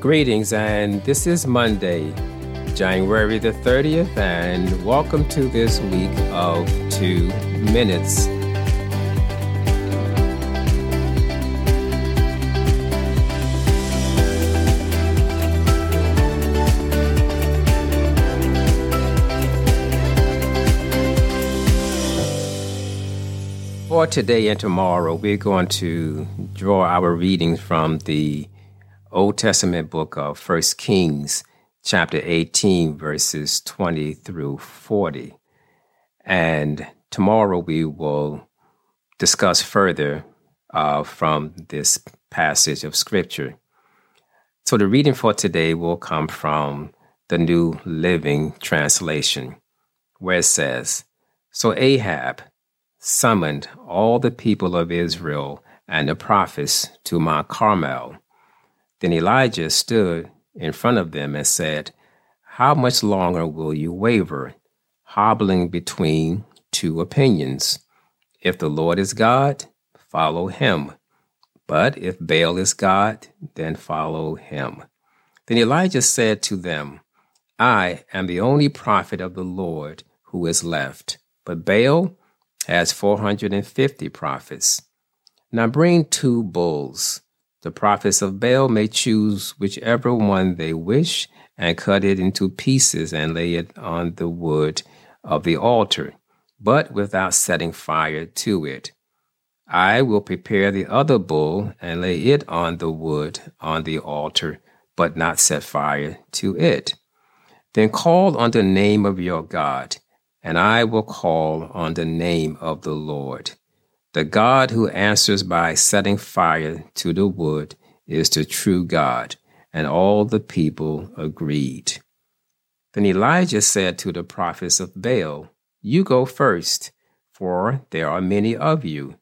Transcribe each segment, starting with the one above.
Greetings, and this is Monday, January the 30th, and welcome to this week of Two Minutes. For today and tomorrow, we're going to draw our readings from the Old Testament book of First Kings, chapter 18, verses 20 through 40. And tomorrow we will discuss further uh, from this passage of Scripture. So the reading for today will come from the New Living Translation, where it says, So Ahab summoned all the people of Israel and the prophets to Mount Carmel then Elijah stood in front of them and said, How much longer will you waver, hobbling between two opinions? If the Lord is God, follow him. But if Baal is God, then follow him. Then Elijah said to them, I am the only prophet of the Lord who is left, but Baal has 450 prophets. Now bring two bulls the prophets of Baal may choose whichever one they wish and cut it into pieces and lay it on the wood of the altar, but without setting fire to it. I will prepare the other bull and lay it on the wood on the altar, but not set fire to it. Then call on the name of your God, and I will call on the name of the Lord. The God who answers by setting fire to the wood is the true God. And all the people agreed. Then Elijah said to the prophets of Baal, You go first, for there are many of you.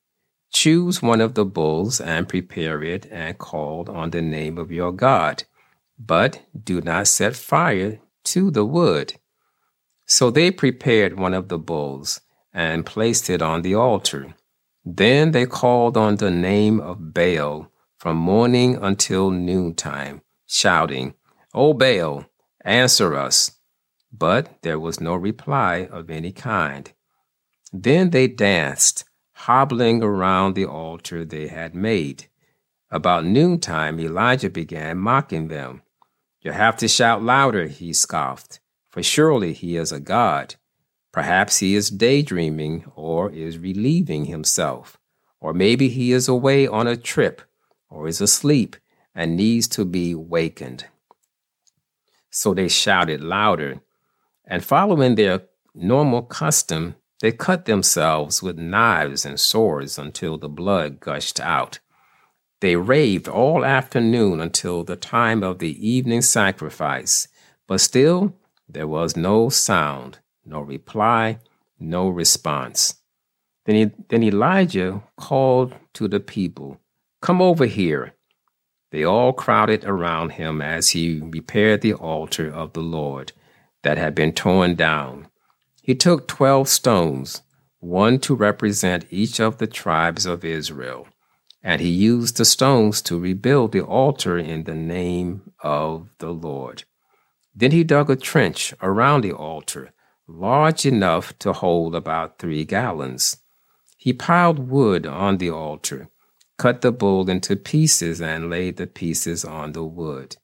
Choose one of the bulls and prepare it and call on the name of your God, but do not set fire to the wood. So they prepared one of the bulls and placed it on the altar. Then they called on the name of Baal from morning until noontime, shouting, O Baal, answer us. But there was no reply of any kind. Then they danced, hobbling around the altar they had made. About noontime, Elijah began mocking them. You have to shout louder, he scoffed, for surely he is a god. Perhaps he is daydreaming or is relieving himself. Or maybe he is away on a trip or is asleep and needs to be wakened. So they shouted louder, and following their normal custom, they cut themselves with knives and swords until the blood gushed out. They raved all afternoon until the time of the evening sacrifice, but still there was no sound no reply, no response. Then, he, then Elijah called to the people, Come over here. They all crowded around him as he repaired the altar of the Lord that had been torn down. He took twelve stones, one to represent each of the tribes of Israel, and he used the stones to rebuild the altar in the name of the Lord. Then he dug a trench around the altar large enough to hold about three gallons. He piled wood on the altar, cut the bull into pieces, and laid the pieces on the wood.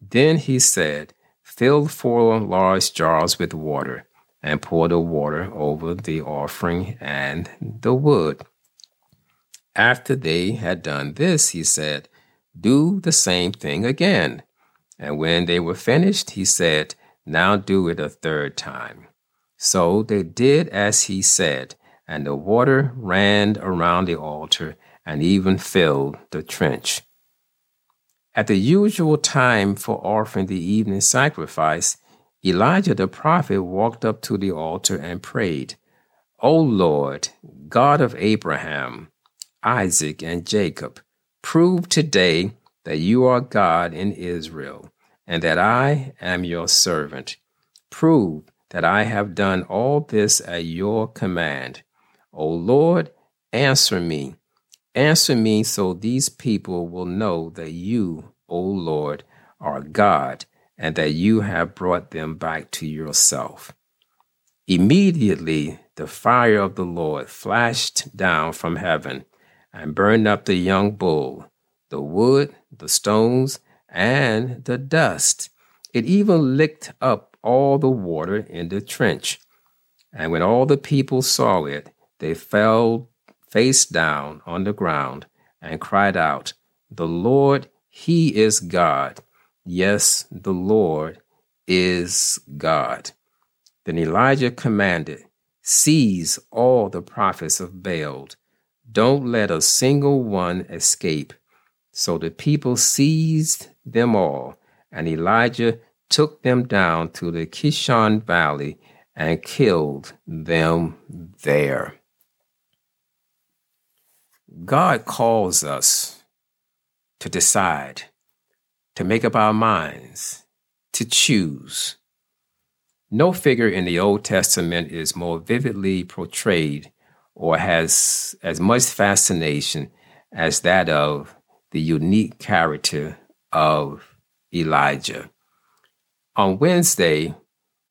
Then he said, Fill four large jars with water, and pour the water over the offering and the wood. After they had done this, he said, Do the same thing again. And when they were finished, he said, now do it a third time. So they did as he said, and the water ran around the altar and even filled the trench. At the usual time for offering the evening sacrifice, Elijah the prophet walked up to the altar and prayed, O Lord, God of Abraham, Isaac, and Jacob, prove today that you are God in Israel and that I am your servant. Prove that I have done all this at your command. O Lord, answer me. Answer me so these people will know that you, O Lord, are God and that you have brought them back to yourself. Immediately the fire of the Lord flashed down from heaven and burned up the young bull, the wood, the stones, and the dust. It even licked up all the water in the trench. And when all the people saw it, they fell face down on the ground and cried out, The Lord, He is God. Yes, the Lord is God. Then Elijah commanded, Seize all the prophets of Baal. Don't let a single one escape. So the people seized them all, and Elijah took them down to the Kishon Valley and killed them there. God calls us to decide to make up our minds, to choose. No figure in the Old Testament is more vividly portrayed or has as much fascination as that of the unique character of Elijah. On Wednesday,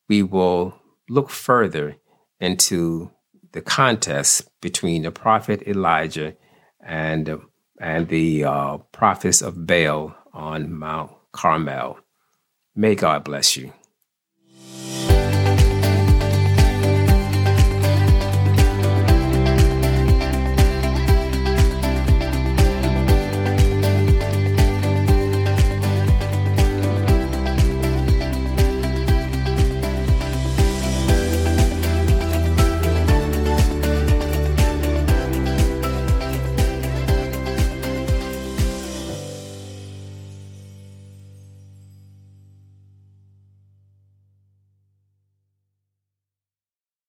we will look further into the contest between the prophet Elijah and, and the uh, prophets of Baal on Mount Carmel. May God bless you.